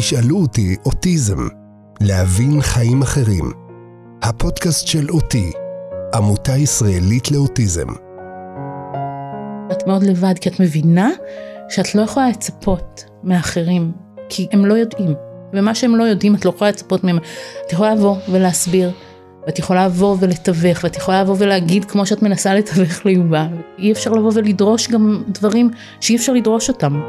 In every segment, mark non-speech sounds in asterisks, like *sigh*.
תשאלו אותי אוטיזם, להבין חיים אחרים. הפודקאסט של אותי, עמותה ישראלית לאוטיזם. את מאוד לבד כי את מבינה שאת לא יכולה לצפות מאחרים, כי הם לא יודעים. ומה שהם לא יודעים את לא יכולה לצפות מהם. את יכולה לבוא ולהסביר, ואת יכולה לבוא ולתווך, ואת יכולה לבוא ולהגיד כמו שאת מנסה לתווך ליובל. אי אפשר לבוא ולדרוש גם דברים שאי אפשר לדרוש אותם.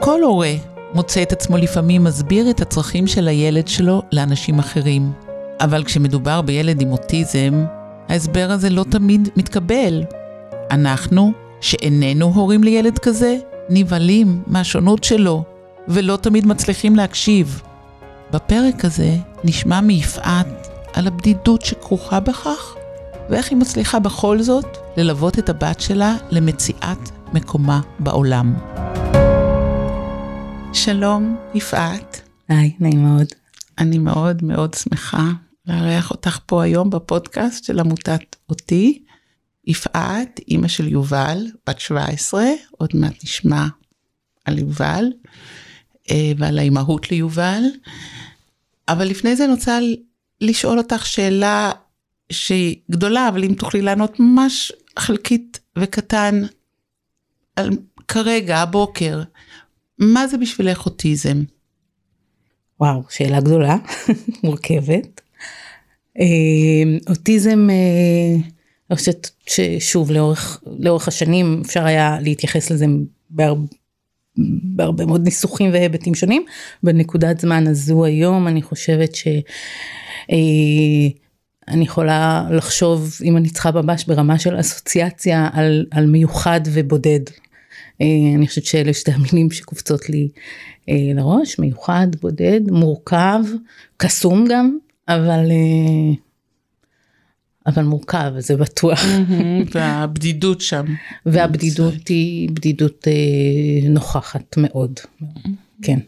כל הורה מוצא את עצמו לפעמים מסביר את הצרכים של הילד שלו לאנשים אחרים. אבל כשמדובר בילד עם אוטיזם, ההסבר הזה לא תמיד מתקבל. אנחנו, שאיננו הורים לילד כזה, נבהלים מהשונות שלו, ולא תמיד מצליחים להקשיב. בפרק הזה נשמע מיפעת על הבדידות שכרוכה בכך, ואיך היא מצליחה בכל זאת ללוות את הבת שלה למציאת מקומה בעולם. שלום, יפעת. היי, נעים מאוד. אני מאוד מאוד שמחה לארח אותך פה היום בפודקאסט של עמותת אותי. יפעת, אימא של יובל, בת 17, עוד מעט נשמע על יובל אה, ועל האימהות ליובל. אבל לפני זה אני רוצה לשאול אותך שאלה שהיא גדולה, אבל אם תוכלי לענות ממש חלקית וקטן על כרגע, הבוקר, מה זה בשבילך אוטיזם? וואו, שאלה גדולה, *laughs* מורכבת. אה, אוטיזם, אה, אני חושבת ששוב, לאורך, לאורך השנים אפשר היה להתייחס לזה בהרבה, בהרבה מאוד ניסוחים והיבטים שונים. בנקודת זמן הזו היום, אני חושבת ש... אה, אני יכולה לחשוב, אם אני צריכה ממש ברמה של אסוציאציה, על, על מיוחד ובודד. אה, אני חושבת שאלה שתי המילים שקופצות לי אה, לראש, מיוחד, בודד, מורכב, קסום גם, אבל, אה, אבל מורכב, זה בטוח. והבדידות שם. והבדידות היא בדידות נוכחת מאוד, כן.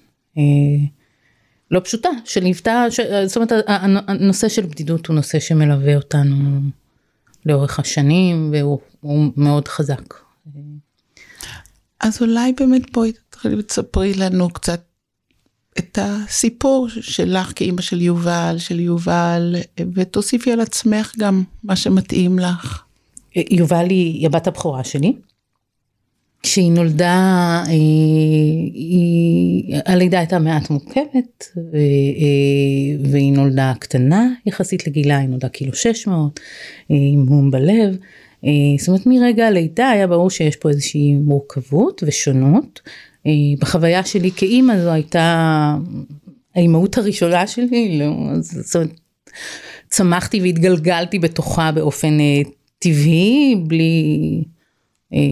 לא פשוטה, שליוותה, זאת אומרת הנושא של בדידות הוא נושא שמלווה אותנו לאורך השנים והוא מאוד חזק. אז אולי באמת בואי ותספרי לנו קצת את הסיפור שלך כאימא של יובל, של יובל, ותוסיפי על עצמך גם מה שמתאים לך. יובל היא הבת הבכורה שלי. כשהיא נולדה, אה, היא, הלידה הייתה מעט מורכבת, ו, אה, והיא נולדה קטנה יחסית לגילה, היא נולדה כאילו 600, אה, עם מום בלב. אה, זאת אומרת מרגע הלידה היה ברור שיש פה איזושהי מורכבות ושונות. אה, בחוויה שלי כאימא זו הייתה האימהות הראשונה שלי, לא, זאת אומרת, צמחתי והתגלגלתי בתוכה באופן אה, טבעי, בלי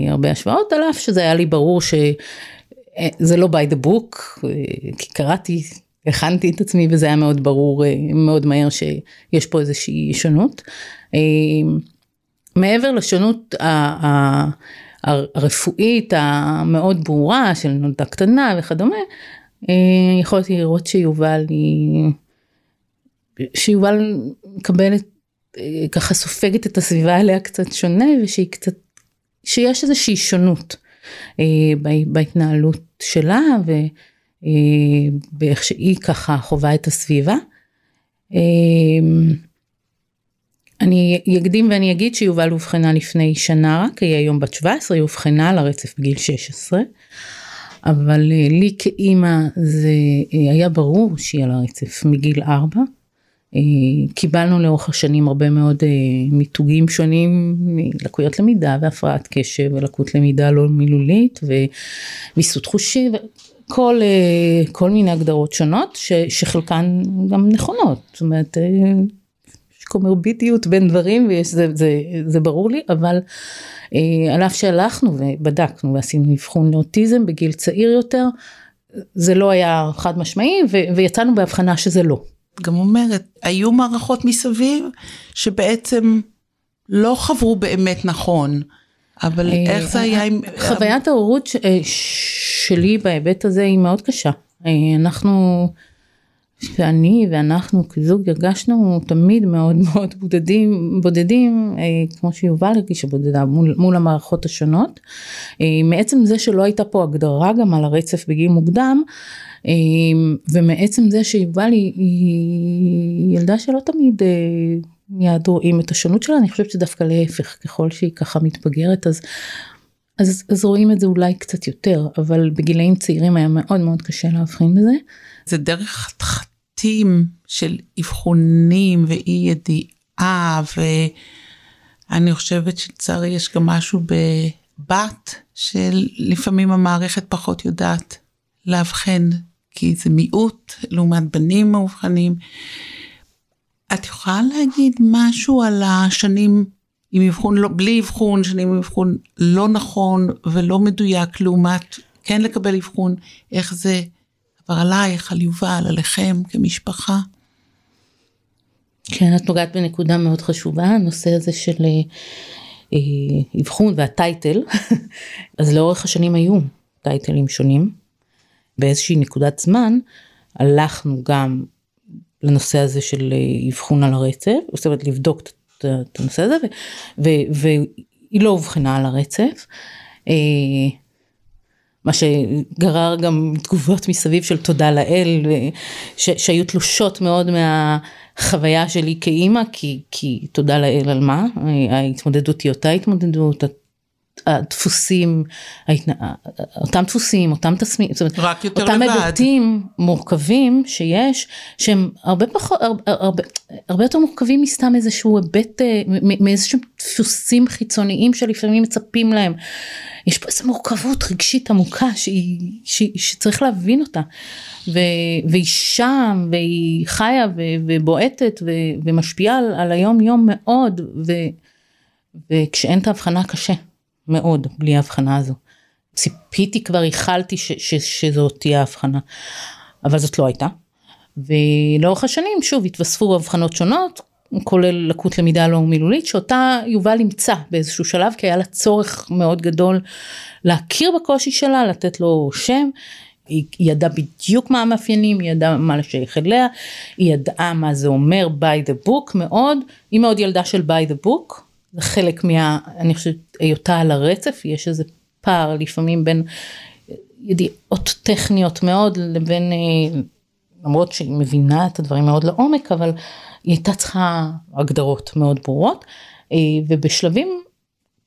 הרבה השוואות, על אף שזה היה לי ברור שזה לא by the book, כי קראתי, הכנתי את עצמי וזה היה מאוד ברור, מאוד מהר שיש פה איזושהי שונות. מעבר לשונות הרפואית המאוד ברורה של נולדה קטנה וכדומה, אה, יכולתי לראות שיובל היא, שיובל מקבלת, אה, ככה סופגת את הסביבה אליה קצת שונה ושהיא קצת, שיש איזושהי שונות אה, בהתנהלות שלה ובאיך שהיא ככה חווה את הסביבה. אני אקדים ואני אגיד שיובל אובחנה לפני שנה רק, היא היום בת 17, היא אובחנה על הרצף בגיל 16. אבל אה, לי כאימא זה אה, היה ברור שהיא על הרצף מגיל 4. אה, קיבלנו לאורך השנים הרבה מאוד מיתוגים שונים מלקויות למידה והפרעת קשב ולקות למידה לא מילולית ומיסוד חושי וכל כל מיני הגדרות שונות ש, שחלקן גם נכונות. זאת אומרת קומרביטיות בין דברים ויש זה, זה, זה ברור לי אבל אה, על אף שהלכנו ובדקנו ועשינו אבחון לאוטיזם בגיל צעיר יותר זה לא היה חד משמעי ו, ויצאנו בהבחנה שזה לא. גם אומרת היו מערכות מסביב שבעצם לא חברו באמת נכון. אבל אה, איך זה היה עם... חוויית ההורות אה, שלי בהיבט הזה היא מאוד קשה. אה, אנחנו ואני ואנחנו כזוג הרגשנו תמיד מאוד *laughs* מאוד בודדים, בודדים, אה, כמו שיובל הרגישה בודדה מול, מול המערכות השונות. אה, מעצם זה שלא הייתה פה הגדרה גם על הרצף בגיל מוקדם, ומעצם זה שיובל היא, היא ילדה שלא תמיד מיד רואים את השונות שלה, אני חושבת שדווקא להפך, ככל שהיא ככה מתבגרת אז, אז, אז רואים את זה אולי קצת יותר, אבל בגילאים צעירים היה מאוד מאוד קשה להבחין בזה. זה דרך חתחתים של אבחונים ואי ידיעה, ואני חושבת שלצערי יש גם משהו בבת, שלפעמים המערכת פחות יודעת לאבחן, כי זה מיעוט לעומת בנים מאובחנים. את יכולה להגיד משהו על השנים עם אבחון, לא, בלי אבחון, שנים עם אבחון לא נכון ולא מדויק, לעומת כן לקבל אבחון, איך זה עבר עלייך, על יובל, עליכם כמשפחה? כן, את נוגעת בנקודה מאוד חשובה, הנושא הזה של אה, אבחון והטייטל, *laughs* אז לאורך השנים היו טייטלים שונים. באיזושהי נקודת זמן הלכנו גם לנושא הזה של אה, אבחון על הרצף, זאת אומרת לבדוק את הנושא הזה, והיא לא אובחנה על הרצף. אה, מה שגרר גם תגובות מסביב של תודה לאל, ש, שהיו תלושות מאוד מהחוויה שלי כאימא, כי, כי תודה לאל על מה, ההתמודדות היא אותה התמודדות, הדפוסים, אותם דפוסים, אותם תסמינים, רק יותר אותם לבד. היבטים מורכבים שיש, שהם הרבה פחות, הרבה, הרבה, הרבה יותר מורכבים מסתם איזשהו היבט, אה, מאיזשהם דפוסים חיצוניים שלפעמים מצפים להם. יש פה איזו מורכבות רגשית עמוקה שהיא, שהיא, שצריך להבין אותה. ו, והיא שם, והיא חיה ו, ובועטת ו, ומשפיעה על, על היום יום מאוד, ו, וכשאין את ההבחנה קשה. מאוד בלי ההבחנה הזו. ציפיתי כבר, ייחלתי שזאת תהיה ההבחנה, אבל זאת לא הייתה. ולאורך השנים שוב התווספו הבחנות שונות, כולל לקות למידה לא מילולית, שאותה יובל אימצה באיזשהו שלב, כי היה לה צורך מאוד גדול להכיר בקושי שלה, לתת לו שם. היא ידעה בדיוק מה המאפיינים, היא ידעה מה לשייך אליה, היא ידעה מה זה אומר by the book מאוד, היא מאוד ילדה של by the book, זה חלק מה, אני חושבת, היותה על הרצף, יש איזה פער לפעמים בין ידיעות טכניות מאוד לבין, אה, למרות שהיא מבינה את הדברים מאוד לעומק, אבל היא הייתה צריכה הגדרות מאוד ברורות, אה, ובשלבים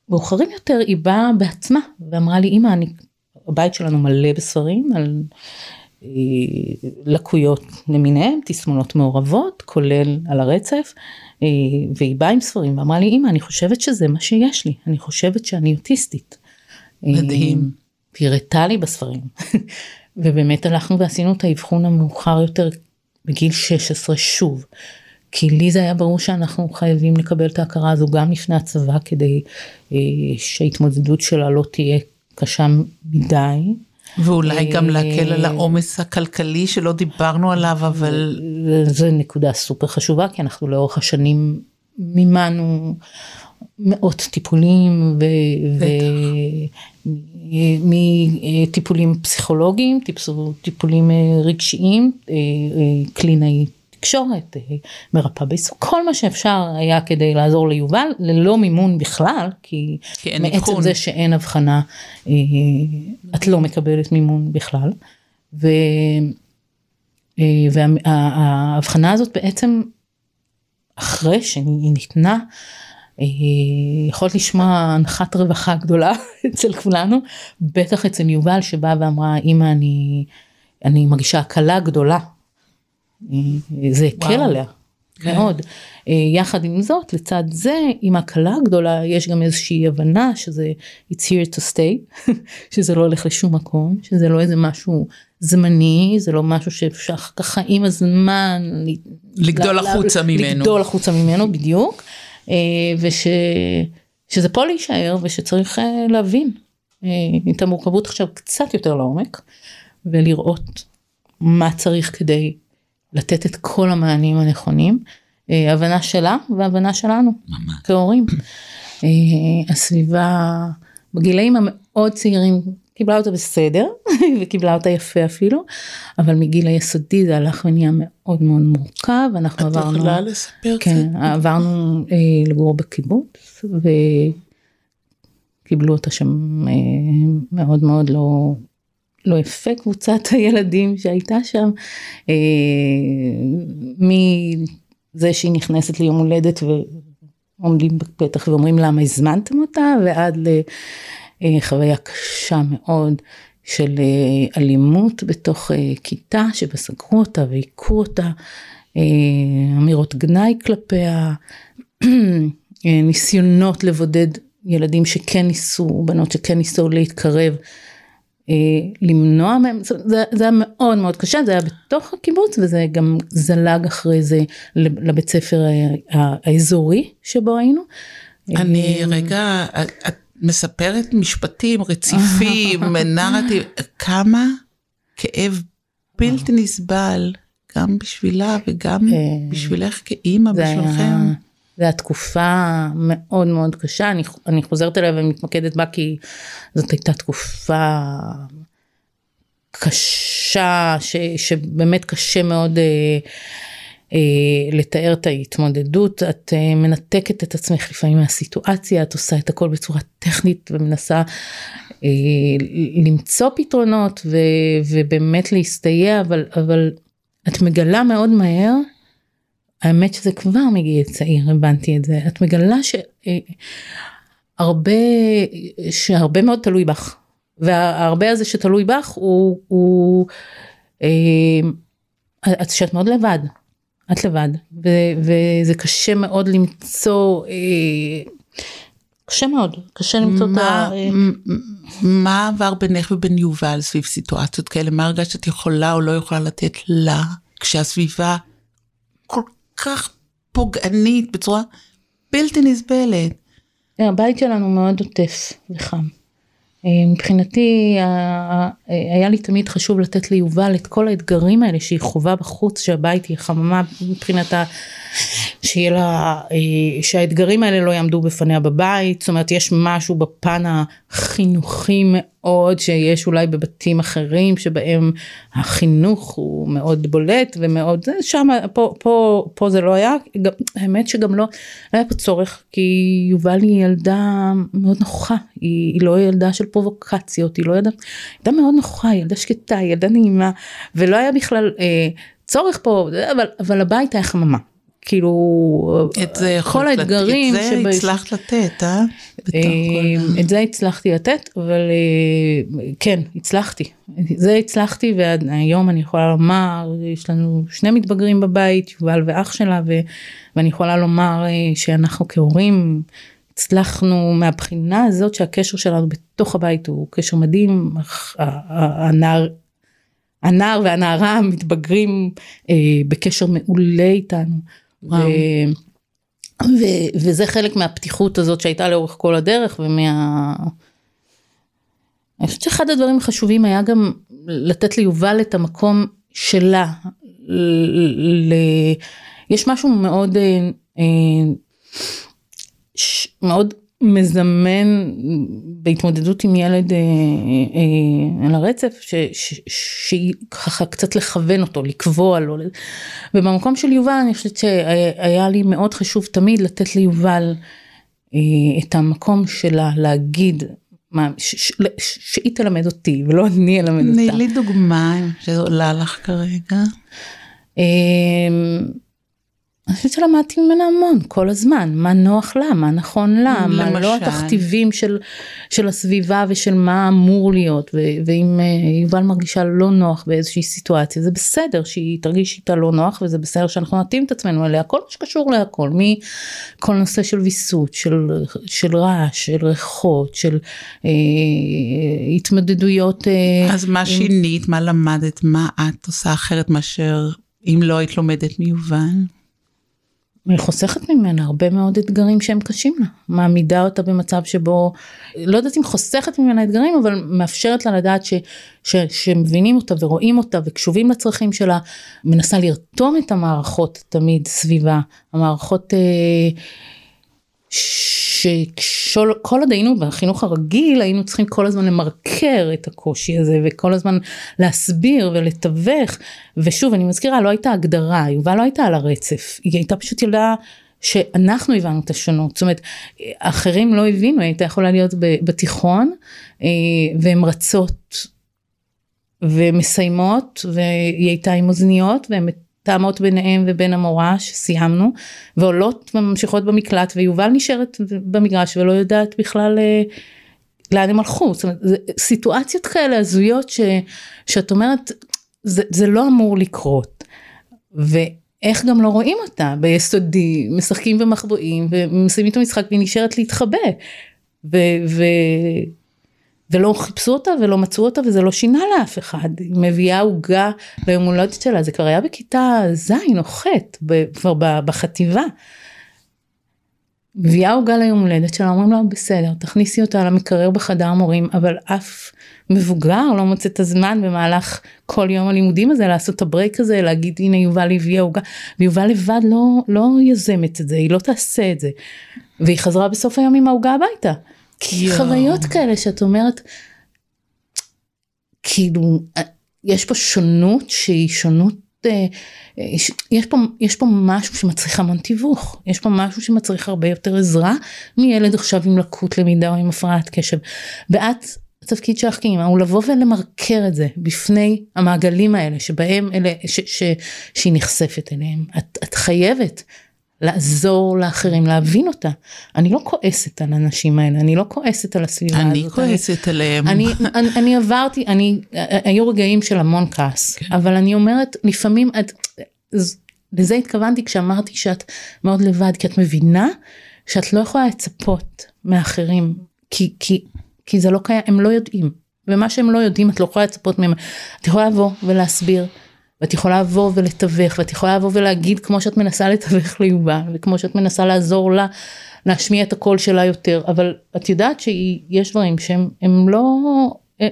מאוחרים יותר היא באה בעצמה ואמרה לי, אמא, אני, הבית שלנו מלא בספרים על לקויות למיניהם, תסמונות מעורבות, כולל על הרצף, אה, והיא באה עם ספרים ואמרה לי, אמא, אני חושבת שזה מה שיש לי, אני חושבת שאני אוטיסטית. מדהים. אה, והיא הראתה לי בספרים. *laughs* ובאמת הלכנו ועשינו את האבחון המאוחר יותר בגיל 16 שוב. כי לי זה היה ברור שאנחנו חייבים לקבל את ההכרה הזו גם לפני הצבא כדי אה, שההתמודדות שלה לא תהיה קשה מדי. ואולי גם להקל על העומס הכלכלי שלא דיברנו עליו, אבל... זו נקודה סופר חשובה, כי אנחנו לאורך השנים מימנו מאות טיפולים, מטיפולים פסיכולוגיים, טיפולים רגשיים, קלינאי תקשורת, מרפאה בעיסוק, כל מה שאפשר היה כדי לעזור ליובל, ללא מימון בכלל, כי, כי מעצם. זה שאין הבחנה, אה, את לא מקבלת מימון בכלל. ו, אה, וההבחנה הזאת בעצם, אחרי שהיא ניתנה, אה, יכולת לשמוע הנחת רווחה גדולה *laughs* אצל כולנו, בטח אצל יובל שבאה ואמרה, אמא אני, אני מרגישה הקלה גדולה זה הקל עליה כן. מאוד. אה, יחד עם זאת, לצד זה, עם הקלה הגדולה, יש גם איזושהי הבנה שזה it's here to stay, *laughs* שזה לא הולך לשום מקום, שזה לא איזה משהו זמני, זה לא משהו שאפשר ככה עם הזמן לגדול החוצה ממנו. לגדול החוצה ממנו, בדיוק. אה, ושזה פה להישאר ושצריך אה, להבין את המורכבות עכשיו קצת יותר לעומק, ולראות מה צריך כדי לתת את כל המענים הנכונים, אה, הבנה שלה והבנה שלנו, ממש. כהורים. אה, הסביבה בגילאים המאוד צעירים קיבלה אותה בסדר *laughs* וקיבלה אותה יפה אפילו, אבל מגיל היסודי זה הלך ונהיה מאוד מאוד מורכב, אנחנו את עברנו, יכולה לספר כן, קצת? עברנו אה, לגור בקיבוץ וקיבלו אותה שם אה, מאוד מאוד לא, לא יפה קבוצת *laughs* הילדים שהייתה שם, אה, מזה שהיא נכנסת ליום הולדת ועומדים בפתח ואומרים למה הזמנתם אותה, ועד לחוויה קשה מאוד של אה, אלימות בתוך אה, כיתה שבה סגרו אותה והיכו אותה, אה, אמירות גנאי כלפיה, *clears throat* ניסיונות לבודד ילדים שכן ניסו, בנות שכן ניסו להתקרב, למנוע מהם, זה, זה היה מאוד מאוד קשה, זה היה בתוך הקיבוץ וזה גם זלג אחרי זה לבית ספר האזורי שבו היינו. אני רגע, את מספרת משפטים רציפים, *laughs* נרטיב, כמה כאב בלתי נסבל, גם בשבילה וגם אה, בשבילך כאימא בשבילכם. זו הייתה תקופה מאוד מאוד קשה, אני, אני חוזרת אליה ומתמקדת בה כי זאת הייתה תקופה קשה, ש, שבאמת קשה מאוד אה, אה, לתאר את ההתמודדות, את אה, מנתקת את עצמך לפעמים מהסיטואציה, את עושה את הכל בצורה טכנית ומנסה אה, למצוא פתרונות ו, ובאמת להסתייע, אבל, אבל את מגלה מאוד מהר, האמת שזה כבר מגיל צעיר, הבנתי את זה, את מגלה שהרבה, שהרבה מאוד תלוי בך, והרבה הזה שתלוי בך הוא, הוא את שאת מאוד לבד. את לבד, ו- וזה קשה מאוד למצוא, אה, קשה מאוד, קשה למצוא את ה... מה עבר בינך ובין יובל סביב סיטואציות כאלה? מה הרגשת שאת יכולה או לא יכולה לתת לה, כשהסביבה כך פוגענית בצורה בלתי נסבלת? הבית שלנו מאוד עוטף וחם. אה, מבחינתי היה לי תמיד חשוב לתת ליובל את כל האתגרים האלה שהיא חווה בחוץ שהבית היא חממה מבחינתה שיהיה לה אה, שהאתגרים האלה לא יעמדו בפניה בבית. זאת אומרת יש משהו בפן החינוכי מאוד שיש אולי בבתים אחרים שבהם החינוך הוא מאוד בולט ומאוד שם פה פה פה זה לא היה. גם, האמת שגם לא, לא היה פה צורך כי יובל היא ילדה מאוד נוחה. היא, היא לא ילדה של פרובוקציות היא לא ילדה, ילדה מאוד נוחה ילדה שקטה ילדה נעימה ולא היה בכלל אה, צורך פה אבל אבל הבית היה חממה כאילו את זה כל האתגרים, את זה הצלחת לתת, אה? אה את זה הצלחתי לתת, אבל אה, כן, הצלחתי. זה הצלחתי והיום אני יכולה לומר, יש לנו שני מתבגרים בבית, יובל ואח שלה, ואני יכולה לומר אה, שאנחנו כהורים הצלחנו מהבחינה הזאת שהקשר שלנו בתוך הבית הוא קשר מדהים, הנער הנער והנערה מתבגרים אה, בקשר מעולה איתנו. ו... ו... וזה חלק מהפתיחות הזאת שהייתה לאורך כל הדרך ומה... אני חושבת שאחד הדברים החשובים היה גם לתת ליובל את המקום שלה. ל... יש משהו מאוד, אה, אה, מאוד מזמן בהתמודדות עם ילד אה, אה, על הרצף שהיא ככה קצת לכוון אותו לקבוע לו ובמקום של יובל אני חושבת שהיה לי מאוד חשוב תמיד לתת ליובל אה, את המקום שלה להגיד מה, שהיא תלמד אותי ולא אני אלמד אותה. תני לי דוגמה שעולה לך כרגע. אני חושבת שלמדתי ממנה המון כל הזמן מה נוח לה מה נכון לה למשל. מה לא התכתיבים של, של הסביבה ושל מה אמור להיות ו, ואם uh, יובל מרגישה לא נוח באיזושהי סיטואציה זה בסדר שהיא תרגיש איתה לא נוח וזה בסדר שאנחנו נתאים את עצמנו אליה כל מה שקשור להכל מכל נושא של ויסות של, של רעש של ריחות של uh, התמודדויות. Uh, אז מה עם... שינית מה למדת מה את עושה אחרת מאשר אם לא היית לומדת מיובל. אני חוסכת ממנה הרבה מאוד אתגרים שהם קשים לה, מעמידה אותה במצב שבו, לא יודעת אם חוסכת ממנה אתגרים, אבל מאפשרת לה לדעת ש, ש, שמבינים אותה ורואים אותה וקשובים לצרכים שלה, מנסה לרתום את המערכות תמיד סביבה, המערכות אה, שכל עוד היינו בחינוך הרגיל היינו צריכים כל הזמן למרקר את הקושי הזה וכל הזמן להסביר ולתווך. ושוב אני מזכירה לא הייתה הגדרה יובל לא הייתה על הרצף. היא הייתה פשוט ילדה שאנחנו הבנו את השונות. זאת אומרת אחרים לא הבינו הייתה יכולה להיות בתיכון אה, והן רצות ומסיימות והיא הייתה עם אוזניות והן מתאמות ביניהם ובין המורה שסיימנו ועולות וממשיכות במקלט ויובל נשארת במגרש ולא יודעת בכלל אה, לאן הם הלכו, זאת אומרת סיטואציות כאלה הזויות ש, שאת אומרת זה, זה לא אמור לקרות. ואיך גם לא רואים אותה ביסודי משחקים ומחבואים ומסיימים את המשחק והיא נשארת להתחבא. ו, ו, ולא חיפשו אותה ולא מצאו אותה וזה לא שינה לאף אחד. היא מביאה עוגה ביום הולדת שלה, זה כבר היה בכיתה ז' או ח', כבר בחטיבה. מביאה עוגה ליום הולדת שלה, אומרים לה בסדר, תכניסי אותה למקרר בחדר מורים, אבל אף מבוגר לא מוצא את הזמן במהלך כל יום הלימודים הזה לעשות את הברייק הזה, להגיד הנה יובל הביאה עוגה, ויובל לבד לא, לא יזמת את זה, היא לא תעשה את זה. והיא חזרה בסוף היום עם העוגה הביתה. כי חוויות כאלה שאת אומרת, כאילו, יש פה שונות שהיא שונות, אה, יש פה, יש פה משהו שמצריך המון תיווך, יש פה משהו שמצריך הרבה יותר עזרה מילד עכשיו עם לקות למידה או עם הפרעת קשב. ואת, התפקיד שלך כאימא הוא לבוא ולמרקר את זה בפני המעגלים האלה שבהם אלה, ש, ש, שהיא נחשפת אליהם. את, את חייבת לעזור לאחרים להבין אותה. אני לא כועסת על האנשים האלה, אני לא כועסת על הסביבה אני הזאת. כועסת אני, עליהם. אני, אני, אני עברתי, אני, היו רגעים של המון כעס, כן. אבל אני אומרת, לפעמים את, לזה התכוונתי כשאמרתי שאת מאוד לבד, כי את מבינה שאת לא יכולה לצפות מאחרים, כי, כי, כי זה לא קיים, הם לא יודעים, ומה שהם לא יודעים את לא יכולה לצפות מהם. את יכולה לבוא ולהסביר. ואת יכולה לבוא ולתווך ואת יכולה לבוא ולהגיד כמו שאת מנסה לתווך ליובל וכמו שאת מנסה לעזור לה להשמיע את הקול שלה יותר אבל את יודעת שיש דברים שהם הם לא אה,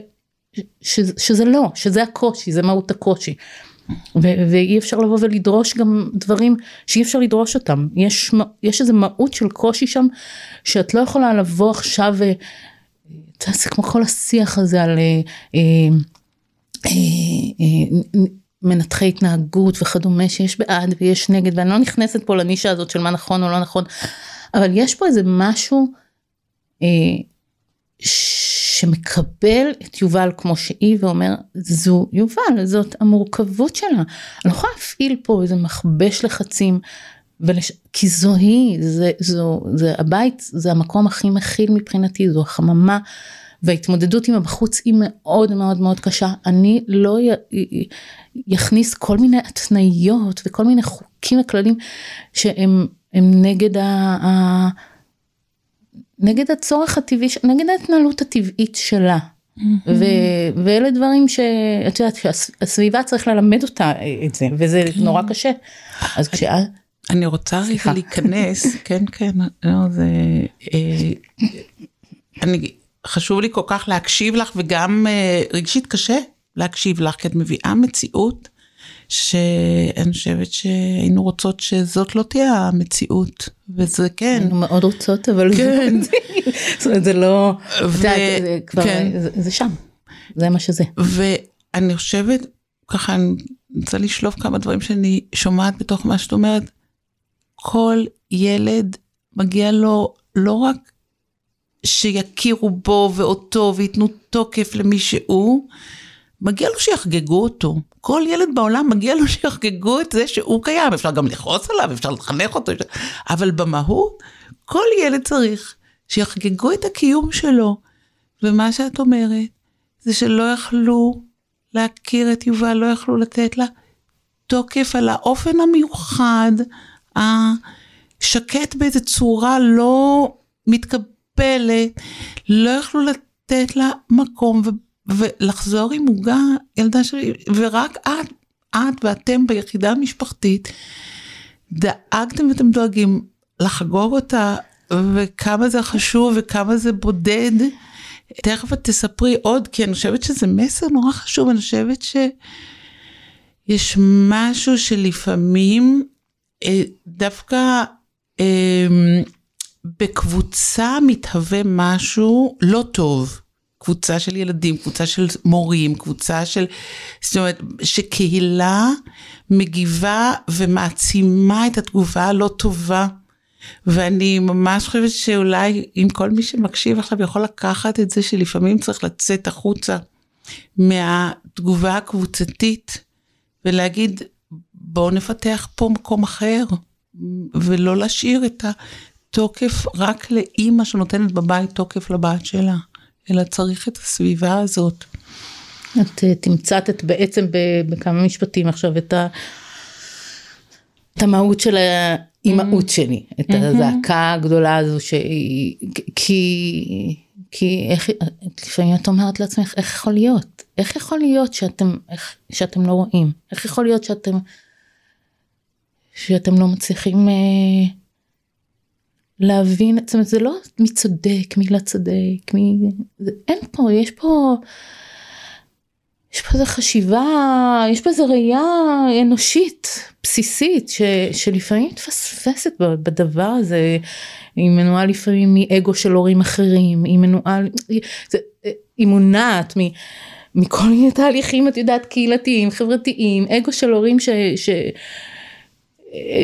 ש, שזה לא שזה הקושי זה מהות הקושי. ו- ואי אפשר לבוא ולדרוש גם דברים שאי אפשר לדרוש אותם. יש יש איזה מהות של קושי שם שאת לא יכולה לבוא עכשיו ו... זה כמו כל השיח הזה על אה, אה, אה, אה, מנתחי התנהגות וכדומה שיש בעד ויש נגד ואני לא נכנסת פה לנישה הזאת של מה נכון או לא נכון אבל יש פה איזה משהו אה, שמקבל את יובל כמו שהיא ואומר זו יובל זאת המורכבות שלה אני לא יכולה להפעיל פה איזה מכבש לחצים ולש... כי זו היא זה, זו, זה הבית זה המקום הכי מכיל מבחינתי זו החממה וההתמודדות עם הבחוץ היא מאוד מאוד מאוד קשה. אני לא יכניס כל מיני התניות וכל מיני חוקים וכללים שהם נגד ה... ה... נגד הצורך הטבעי, נגד ההתנהלות הטבעית שלה. ו- ואלה דברים שאת יודעת שהסביבה צריך ללמד אותה את זה וזה נורא קשה. אז כשאת... אני רוצה רגע להיכנס, *laughs* כן כן, לא, זה, אה, אני חשוב לי כל כך להקשיב לך וגם uh, רגשית קשה להקשיב לך כי את מביאה מציאות שאני חושבת שהיינו רוצות שזאת לא תהיה המציאות וזה כן. היינו מאוד רוצות אבל כן. זאת אומרת זה לא, ו... זה, כבר, כן. זה, זה שם, זה מה שזה. ואני חושבת ככה אני רוצה לשלוף כמה דברים שאני שומעת בתוך מה שאת אומרת. כל ילד מגיע לו לא רק שיכירו בו ואותו וייתנו תוקף למי שהוא, מגיע לו שיחגגו אותו. כל ילד בעולם מגיע לו שיחגגו את זה שהוא קיים, אפשר גם לכעוס עליו, אפשר לחנך אותו, אבל במהות, כל ילד צריך שיחגגו את הקיום שלו. ומה שאת אומרת, זה שלא יכלו להכיר את יובל, לא יכלו לתת לה תוקף על האופן המיוחד, השקט באיזה צורה לא מתקבלת. לא יכלו לתת לה מקום ו- ולחזור עם עוגה, ילדה שלי, ורק את, את ואתם ביחידה המשפחתית, דאגתם ואתם דואגים לחגוג אותה, וכמה זה חשוב וכמה זה בודד. תכף את תספרי עוד, כי אני חושבת שזה מסר נורא חשוב, אני חושבת שיש משהו שלפעמים אה, דווקא אה, בקבוצה מתהווה משהו לא טוב. קבוצה של ילדים, קבוצה של מורים, קבוצה של... זאת אומרת, שקהילה מגיבה ומעצימה את התגובה הלא טובה. ואני ממש חושבת שאולי אם כל מי שמקשיב עכשיו יכול לקחת את זה שלפעמים צריך לצאת החוצה מהתגובה הקבוצתית ולהגיד בואו נפתח פה מקום אחר ולא להשאיר את התוקף רק לאימא שנותנת בבית תוקף לבת שלה, אלא צריך את הסביבה הזאת. את אה, תמצתת בעצם בכמה משפטים עכשיו את, ה... את המהות של האימהות mm-hmm. שלי, את mm-hmm. הזעקה הגדולה הזו שהיא, כי, כי איך, לפעמים את אומרת לעצמך איך יכול להיות, איך יכול להיות שאתם, איך, שאתם לא רואים, איך יכול להיות שאתם, שאתם לא מצליחים אה, להבין, זאת אומרת זה לא מי צודק, מי לא צודק, מי, זה, אין פה, יש פה יש פה איזה חשיבה, יש פה איזה ראייה אנושית, בסיסית, ש, שלפעמים מתפספסת בדבר הזה, היא מנועה לפעמים מאגו של הורים אחרים, היא מנועה, היא מונעת מ... מכל מיני תהליכים, את יודעת, קהילתיים, חברתיים, אגו של הורים ש... ש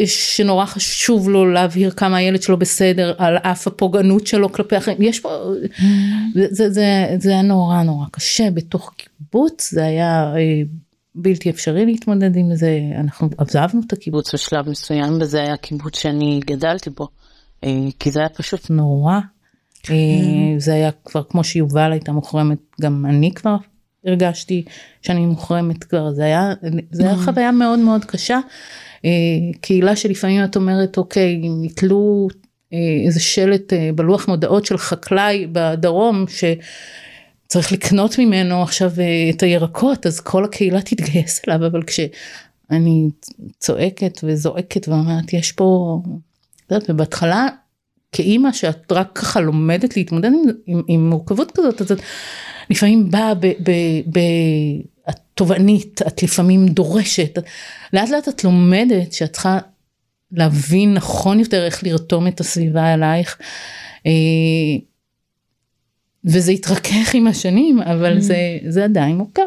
שנורא חשוב לו להבהיר כמה הילד שלו בסדר על אף הפוגענות שלו כלפי אחרים יש פה. זה זה זה היה נורא נורא קשה בתוך קיבוץ זה היה אה, בלתי אפשרי להתמודד עם זה אנחנו עזבנו את הקיבוץ בשלב מסוים וזה היה קיבוץ שאני גדלתי בו אה, כי זה היה פשוט נורא כן. אה, זה היה כבר כמו שיובל הייתה מוחרמת גם אני כבר הרגשתי שאני מוחרמת כבר זה היה זה היה mm. חוויה מאוד מאוד קשה. אה, קהילה שלפעמים את אומרת אוקיי נתלו אה, איזה שלט אה, בלוח מודעות של חקלאי בדרום שצריך לקנות ממנו עכשיו את הירקות אז כל הקהילה תתגייס אליו אבל כשאני צועקת וזועקת ואומרת יש פה, ובהתחלה כאימא שאת רק ככה לומדת להתמודד עם, עם, עם מורכבות כזאת אז את לפעמים באה ב... ב, ב את תובענית, את לפעמים דורשת, לאט לאט את לומדת שאת צריכה להבין נכון יותר איך לרתום את הסביבה אלייך. אה, וזה התרכך עם השנים, אבל. זה, זה עדיין מורכב.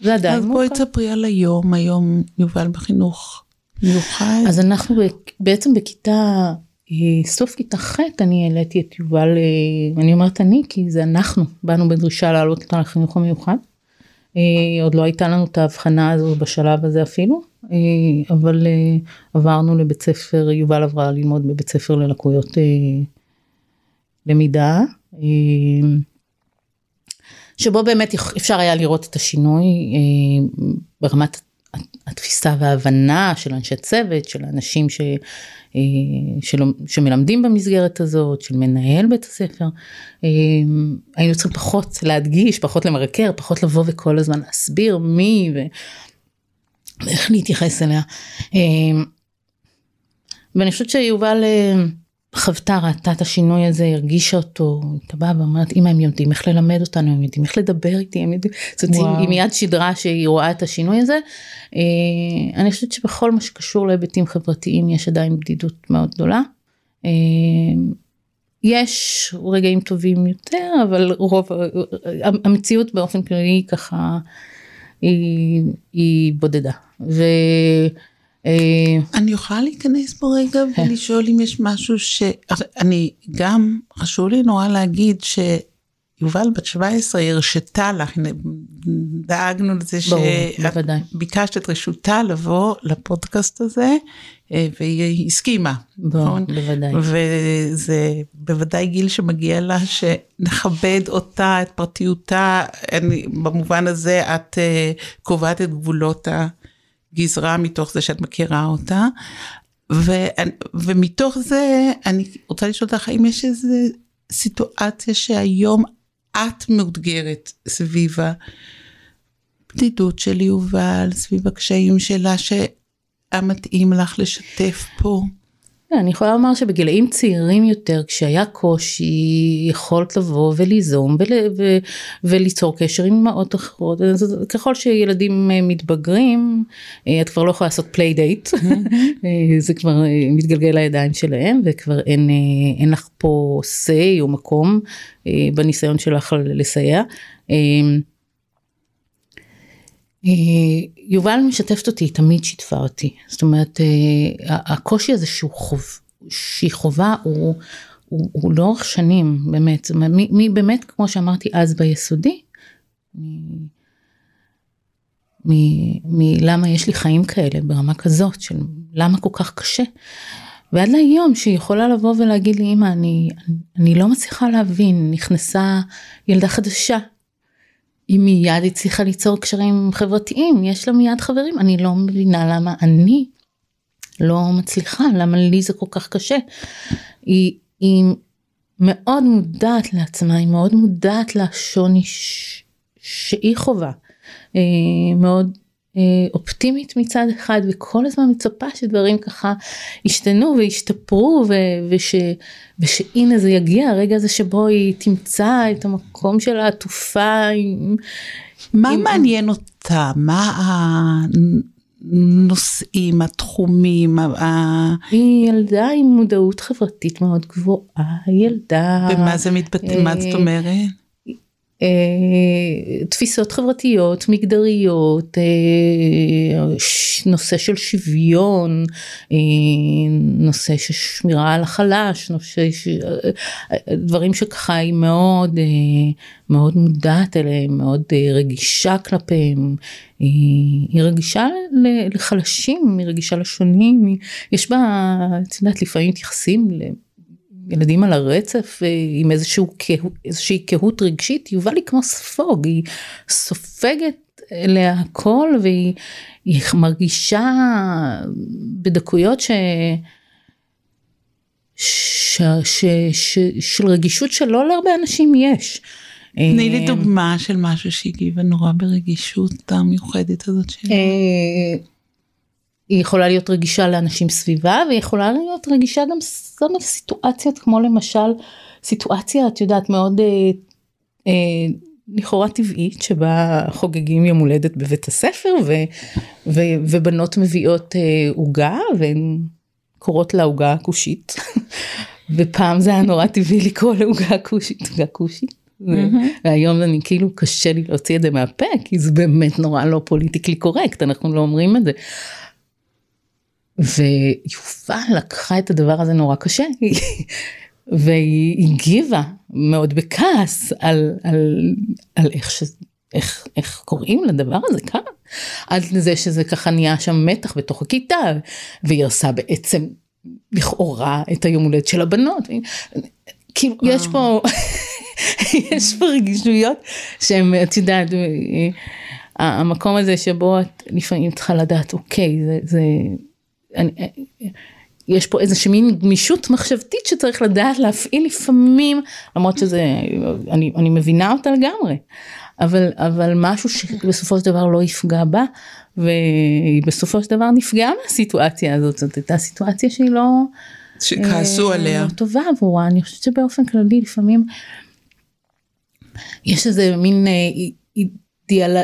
זה עדיין מורכב. אז בואי תספרי על היום, היום יובל בחינוך מיוחד. אז אנחנו בעצם בכיתה, אה, סוף כיתה ח' אני העליתי את יובל, אה, אני אומרת אני כי זה אנחנו, באנו בדרישה להעלות אותה לחינוך המיוחד. אה, עוד לא הייתה לנו את ההבחנה הזו בשלב הזה אפילו, אה, אבל אה, עברנו לבית ספר, יובל עברה ללמוד בבית ספר ללקויות למידה, שבו באמת אפשר היה לראות את השינוי ברמת התפיסה וההבנה של אנשי צוות, של אנשים ש, אה, של, שמלמדים במסגרת הזאת, של מנהל בית הספר. אה, היינו צריכים פחות להדגיש, פחות למרקר, פחות לבוא וכל הזמן להסביר מי ואיך להתייחס אליה. אה, ואני חושבת שיובל חוותה, ראתה את השינוי הזה, הרגישה אותו, הייתה באה ואומרת, אמא הם יודעים איך ללמד אותנו, הם יודעים איך לדבר איתי, הם יודעים, זאת אומרת, היא מיד שידרה שהיא רואה את השינוי הזה. אה, אני חושבת שבכל מה שקשור להיבטים חברתיים יש עדיין בדידות מאוד גדולה. אה, יש רגעים טובים יותר, אבל רוב, המציאות באופן כללי ככה היא, היא בודדה. ו... אה, אני יכולה להיכנס פה רגע כן. ולשאול אם יש משהו ש... אני גם, חשוב לי נורא להגיד שיובל בת 17 הרשתה לך, דאגנו לזה שביקשת את רשותה לבוא לפודקאסט הזה, אה, והיא הסכימה, נכון? בוודאי. וזה בוודאי גיל שמגיע לה שנכבד אותה, את פרטיותה, אני, במובן הזה את uh, קובעת את גבולות ה... גזרה מתוך זה שאת מכירה אותה. ו, ומתוך זה אני רוצה לשאול אותך האם יש איזו סיטואציה שהיום את מאותגרת סביב הבדידות של יובל, סביב הקשיים שלה, שהיה מתאים לך לשתף פה. אני יכולה לומר שבגילאים צעירים יותר כשהיה קושי יכולת לבוא וליזום ול, ו, וליצור קשר עם אמהות אחרות ככל שילדים אה, מתבגרים אה, את כבר לא יכולה לעשות פליי דייט. *laughs* אה, זה כבר מתגלגל לידיים שלהם וכבר אין, אין לך פה say או מקום בניסיון שלך לסייע. אה, יובל משתפת אותי, היא תמיד שיתפה אותי. זאת אומרת, אה, הקושי הזה שהוא חוב, שהיא חובה הוא, הוא, הוא לאורך שנים, באמת. מי, מי באמת, כמו שאמרתי אז ביסודי, מלמה יש לי חיים כאלה ברמה כזאת של למה כל כך קשה. ועד להיום שהיא יכולה לבוא ולהגיד לי אמא אני, אני לא מצליחה להבין נכנסה ילדה חדשה. היא מיד הצליחה ליצור קשרים חברתיים יש לה מיד חברים אני לא מבינה למה אני לא מצליחה למה לי זה כל כך קשה. היא, היא מאוד מודעת לעצמה היא מאוד מודעת לשוני ש... שהיא חווה. אה, מאוד אופטימית מצד אחד וכל הזמן מצפה שדברים ככה ישתנו וישתפרו ו, וש, ושהנה זה יגיע הרגע הזה שבו היא תמצא את המקום של העטופה. עם, מה עם, מעניין אותה? מה הנושאים, התחומים? ה... היא ילדה עם מודעות חברתית מאוד גבוהה, ילדה... במה זה מתבטא? מה זאת אומרת? אה, תפיסות חברתיות מגדריות אה, נושא של שוויון אה, נושא של שמירה על החלש נושא. דברים שככה היא מאוד מאוד מודעת אליהם מאוד רגישה כלפיהם היא רגישה לחלשים היא רגישה לשונים יש בה את יודעת לפעמים מתייחסים ילדים על הרצף אה, עם איזשהו, איזושהי קהות רגשית, יובל היא כמו ספוג, היא סופגת אליה הכל והיא מרגישה בדקויות ש... ש, ש, ש, של רגישות שלא להרבה אנשים יש. תני לי אה, דוגמה של משהו שהגיבה נורא ברגישות המיוחדת הזאת שלה. היא יכולה להיות רגישה לאנשים סביבה והיא יכולה להיות רגישה גם גם בסיטואציות כמו למשל סיטואציה את יודעת מאוד אה, אה, לכאורה טבעית שבה חוגגים יום הולדת בבית הספר ו, ו, ובנות מביאות אה, עוגה אה, והן קוראות לה עוגה כושית *laughs* ופעם זה היה נורא טבעי לקרוא לעוגה כושית עוגה כושית. Mm-hmm. והיום אני כאילו קשה לי להוציא את זה מהפה כי זה באמת נורא לא פוליטיקלי קורקט אנחנו לא אומרים את זה ויובל לקחה את הדבר הזה נורא קשה. *laughs* והיא הגיבה מאוד בכעס על, על, על איך, ש, איך, איך קוראים לדבר הזה? ככה עד לזה שזה ככה נהיה שם מתח בתוך הכיתה והיא עושה בעצם לכאורה את היום הולדת של הבנות. כאילו יש פה *laughs* יש פה רגישויות שהן את יודעת המקום הזה שבו את לפעמים צריכה לדעת אוקיי זה זה אני, יש פה איזושהי מין גמישות מחשבתית שצריך לדעת להפעיל לפעמים, למרות שזה, אני, אני מבינה אותה לגמרי, אבל, אבל משהו שבסופו של דבר לא יפגע בה, והיא בסופו של דבר נפגעה מהסיטואציה הזאת, זאת הייתה סיטואציה שהיא לא... שכעסו אה, עליה. לא טובה עבורה, אני חושבת שבאופן כללי לפעמים יש איזה מין אה, אידיאל,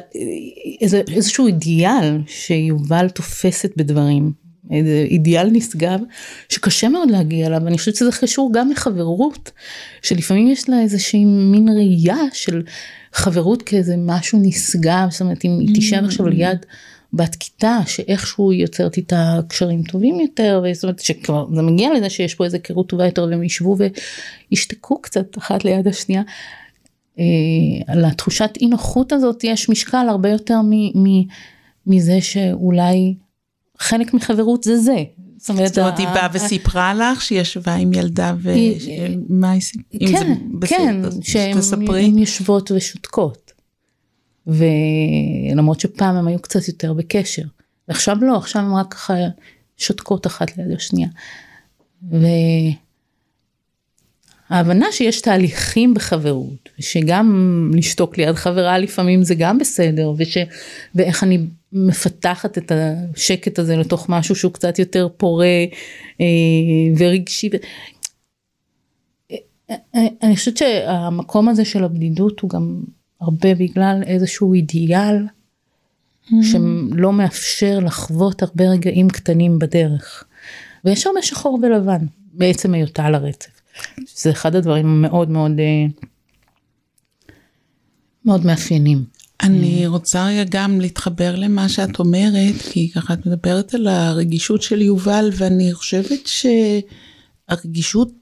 איזה, איזשהו אידיאל שיובל תופסת בדברים. איזה אידיאל נשגב שקשה מאוד להגיע אליו ואני חושבת שזה קשור גם לחברות שלפעמים יש לה איזושהי מין ראייה של חברות כאיזה משהו נשגב זאת אומרת אם היא תישאר עכשיו ליד בת כיתה שאיכשהו יוצרת איתה קשרים טובים יותר זאת אומרת שכבר זה מגיע לזה שיש פה איזה היכרות טובה יותר והם ישבו וישתקו קצת אחת ליד השנייה. אה, על התחושת אי נוחות הזאת יש משקל הרבה יותר מזה שאולי חלק מחברות זה זה. זאת אומרת, זאת אומרת, היא באה וסיפרה לך שהיא ישבה עם ילדה ומה היא סיפרה? כן, כן, שהן יושבות ושותקות. ולמרות שפעם הם היו קצת יותר בקשר. ועכשיו לא, עכשיו הם רק ככה שותקות אחת ליד השנייה. וההבנה שיש תהליכים בחברות, שגם לשתוק ליד חברה לפעמים זה גם בסדר, וש... ואיך אני מפתחת את השקט הזה לתוך משהו שהוא קצת יותר פורה אה, ורגשי. אני חושבת שהמקום הזה של הבדידות הוא גם הרבה בגלל איזשהו אידיאל mm. שלא מאפשר לחוות הרבה רגעים קטנים בדרך. ויש הרבה שחור ולבן בעצם היותה על הרצף. זה אחד הדברים המאוד מאוד אה, מאוד מאפיינים. אני רוצה רגע גם להתחבר למה שאת אומרת, כי ככה את מדברת על הרגישות של יובל, ואני חושבת שהרגישות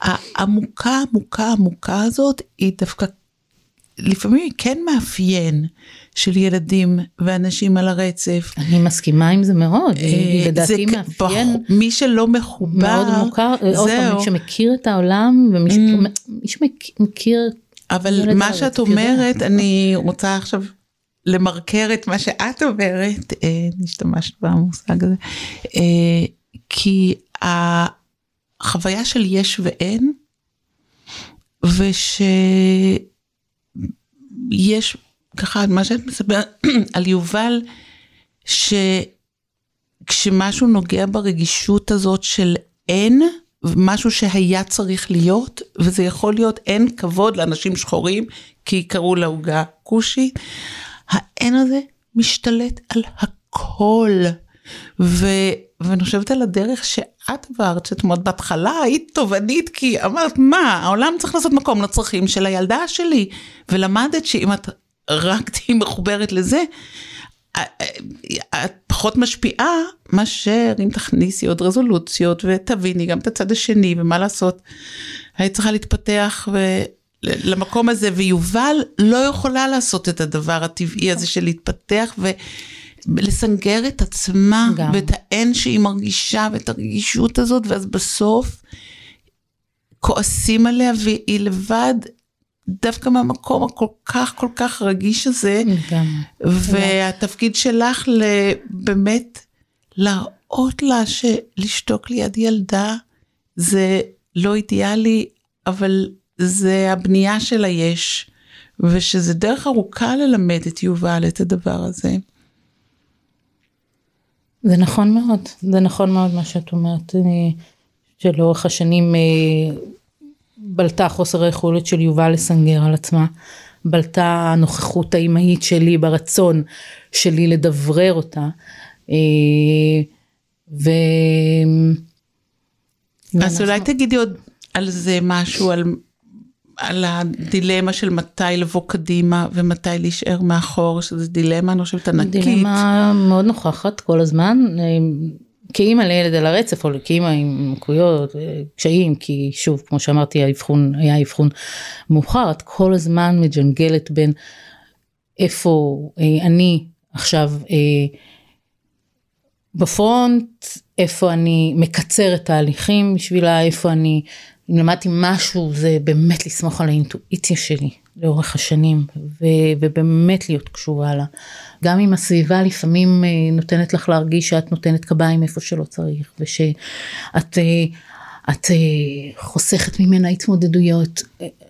העמוקה, עמוקה, עמוקה הזאת, היא דווקא, לפעמים היא כן מאפיין של ילדים ואנשים על הרצף. אני מסכימה עם זה מאוד, אה, לדעתי מאפיין מי שלא מחובר, מאוד מוכר, עוד פעם. מי שמכיר את העולם ומי Mm. שמכיר, אבל מה שאת. אומרת, אני רוצה עכשיו למרקר את מה שאת אומרת, אה, השתמשת במושג הזה, אה, כי החוויה של יש ואין, ושיש, ככה, מה שאת מספרת *clears throat* על יובל, שכשמשהו נוגע ברגישות הזאת של אין, משהו שהיה צריך להיות, וזה יכול להיות אין כבוד לאנשים שחורים, כי קראו לעוגה כושית, האין הזה משתלט על הכל. ו... ואני חושבת על הדרך שאת עברת, שאת אומרת, בהתחלה היית תובענית, כי אמרת, מה, העולם צריך לעשות מקום לצרכים של הילדה שלי, ולמדת שאם את רק תהיי מחוברת לזה, את פחות משפיעה מאשר אם תכניסי עוד רזולוציות ותביני גם את הצד השני ומה לעשות. היית צריכה להתפתח ו... למקום הזה ויובל לא יכולה לעשות את הדבר הטבעי הזה של להתפתח ולסנגר את עצמה גם. ואת האין שהיא מרגישה ואת הרגישות הזאת ואז בסוף כועסים עליה והיא לבד דווקא מהמקום הכל כך כל כך רגיש הזה. גם, והתפקיד שלך באמת להראות לה שלשתוק ליד ילדה זה לא אידיאלי, אבל זה הבנייה של היש, ושזה דרך ארוכה ללמד את יובל את הדבר הזה. זה נכון מאוד, זה נכון מאוד מה שאת אומרת, שלאורך השנים אה, בלטה חוסר היכולת של יובל לסנגר על עצמה, בלטה הנוכחות האימהית שלי ברצון שלי לדברר אותה, אה, ו... אז אולי תגידי עוד על זה משהו, על, על הדילמה של מתי לבוא קדימה ומתי להישאר מאחור, שזו דילמה, אני חושבת, ענקית. דילמה מאוד נוכחת כל הזמן, אה, כאימא לילד על הרצף, או כאימא עם לקויות, אה, קשיים, כי שוב, כמו שאמרתי, האבחון היה אבחון מאוחר, את כל הזמן מג'נגלת בין איפה אה, אני עכשיו אה, בפרונט, איפה אני מקצר את ההליכים בשבילה, איפה אני, אם למדתי משהו זה באמת לסמוך על האינטואיציה שלי לאורך השנים, ו, ובאמת להיות קשורה לה. גם אם הסביבה לפעמים אה, נותנת לך להרגיש שאת נותנת קביים איפה שלא צריך, ושאת אה, את, אה, חוסכת ממנה התמודדויות.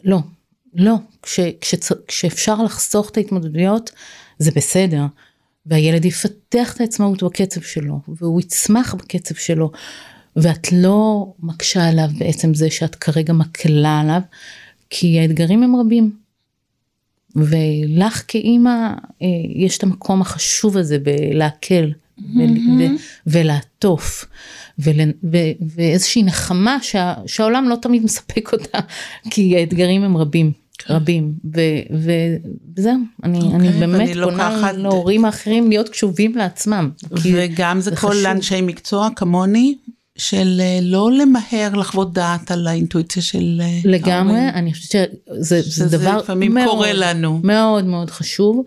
לא, לא, כש, כש, כשאפשר לחסוך את ההתמודדויות זה בסדר. והילד יפתח את העצמאות בקצב שלו, והוא יצמח בקצב שלו, ואת לא מקשה עליו בעצם זה שאת כרגע מקלה עליו, כי האתגרים הם רבים. ולך כאימא אה, יש את המקום החשוב הזה בלהקל ו- ו- ולעטוף ול- ו- ואיזושהי נחמה שה- שהעולם לא תמיד מספק אותה *laughs* כי האתגרים הם רבים. רבים ו- ו- וזהו אני, אוקיי, אני באמת פונה לוקחת- להורים האחרים להיות קשובים לעצמם. וגם זה זה כל חשוב. אנשי מקצוע כמוני, של אה, לא למהר לחוות דעת על האינטואיציה של אה, לגמרי ההורים. אני חושבת שזה זה שזה דבר לפעמים מאוד, קורה לנו. מאוד מאוד חשוב.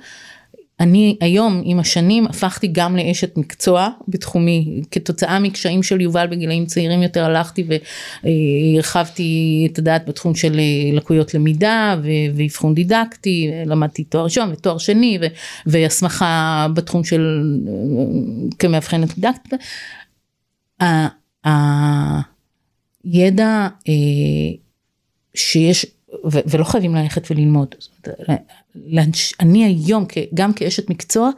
אני היום עם השנים הפכתי גם לאשת מקצוע בתחומי כתוצאה מקשיים של יובל בגילאים צעירים יותר הלכתי והרחבתי את הדעת בתחום של אה, לקויות למידה ואבחון דידקטי למדתי תואר ראשון ותואר שני ו- והסמכה בתחום של אה, כמאבחנת דידקטית. הידע אה, שיש ו- ולא חייבים ללכת וללמוד. לאנש- אני היום גם כאשת מקצוע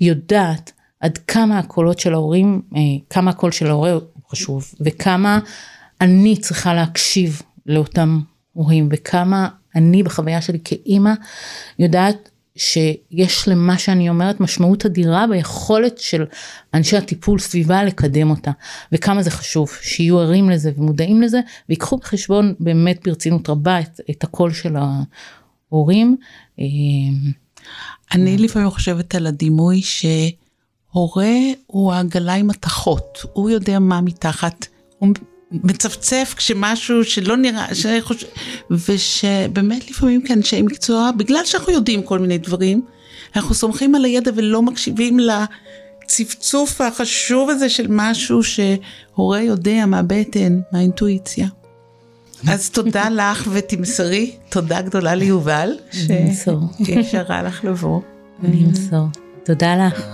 יודעת עד כמה הקולות של ההורים, אה, כמה הקול של ההורה הוא חשוב וכמה אני צריכה להקשיב לאותם הורים וכמה אני בחוויה שלי כאימא יודעת שיש למה שאני אומרת משמעות אדירה ביכולת של אנשי הטיפול סביבה לקדם אותה וכמה זה חשוב שיהיו ערים לזה ומודעים לזה ויקחו בחשבון באמת ברצינות רבה את, את הקול של ההורים. אה, אני לפעמים חושבת על הדימוי שהורה הוא העגלה עם מתכות, הוא יודע מה מתחת, הוא מצפצף כשמשהו שלא נראה, שחוש... ושבאמת לפעמים כאנשי מקצוע, בגלל שאנחנו יודעים כל מיני דברים, אנחנו סומכים על הידע ולא מקשיבים לצפצוף החשוב הזה של משהו שהורה יודע מהבטן, מהאינטואיציה. אז תודה *laughs* לך ותמסרי, תודה גדולה ליובל, שאפשרה לך לבוא. אני אמסור. תודה לך.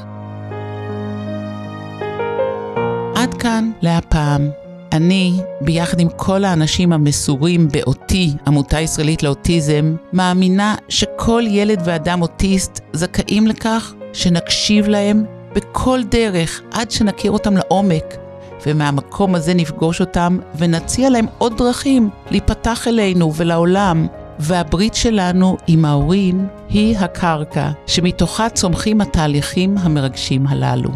עד כאן להפעם. אני, ביחד עם כל האנשים המסורים באותי, עמותה ישראלית לאוטיזם, מאמינה שכל ילד ואדם אוטיסט זכאים לכך שנקשיב להם בכל דרך עד שנכיר אותם לעומק, ומהמקום הזה נפגוש אותם ונציע להם עוד דרכים להיפתח אלינו ולעולם. והברית שלנו עם ההורים היא הקרקע שמתוכה צומחים התהליכים המרגשים הללו.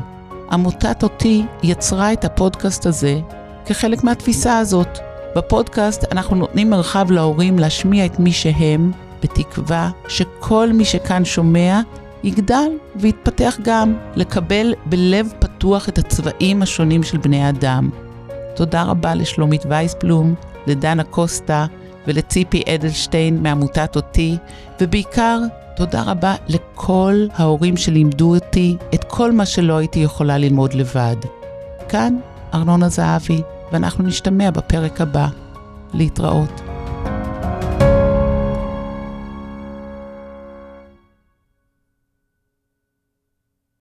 עמותת אותי יצרה את הפודקאסט הזה כחלק מהתפיסה הזאת. בפודקאסט אנחנו נותנים מרחב להורים להשמיע את מי שהם, בתקווה שכל מי שכאן שומע יגדל ויתפתח גם לקבל בלב פתוח את הצבעים השונים של בני אדם. תודה רבה לשלומית וייסבלום, לדנה קוסטה ולציפי אדלשטיין מעמותת אותי, ובעיקר תודה רבה לכל ההורים שלימדו אותי את כל מה שלא הייתי יכולה ללמוד לבד. כאן ארנונה זהבי, ואנחנו נשתמע בפרק הבא. להתראות.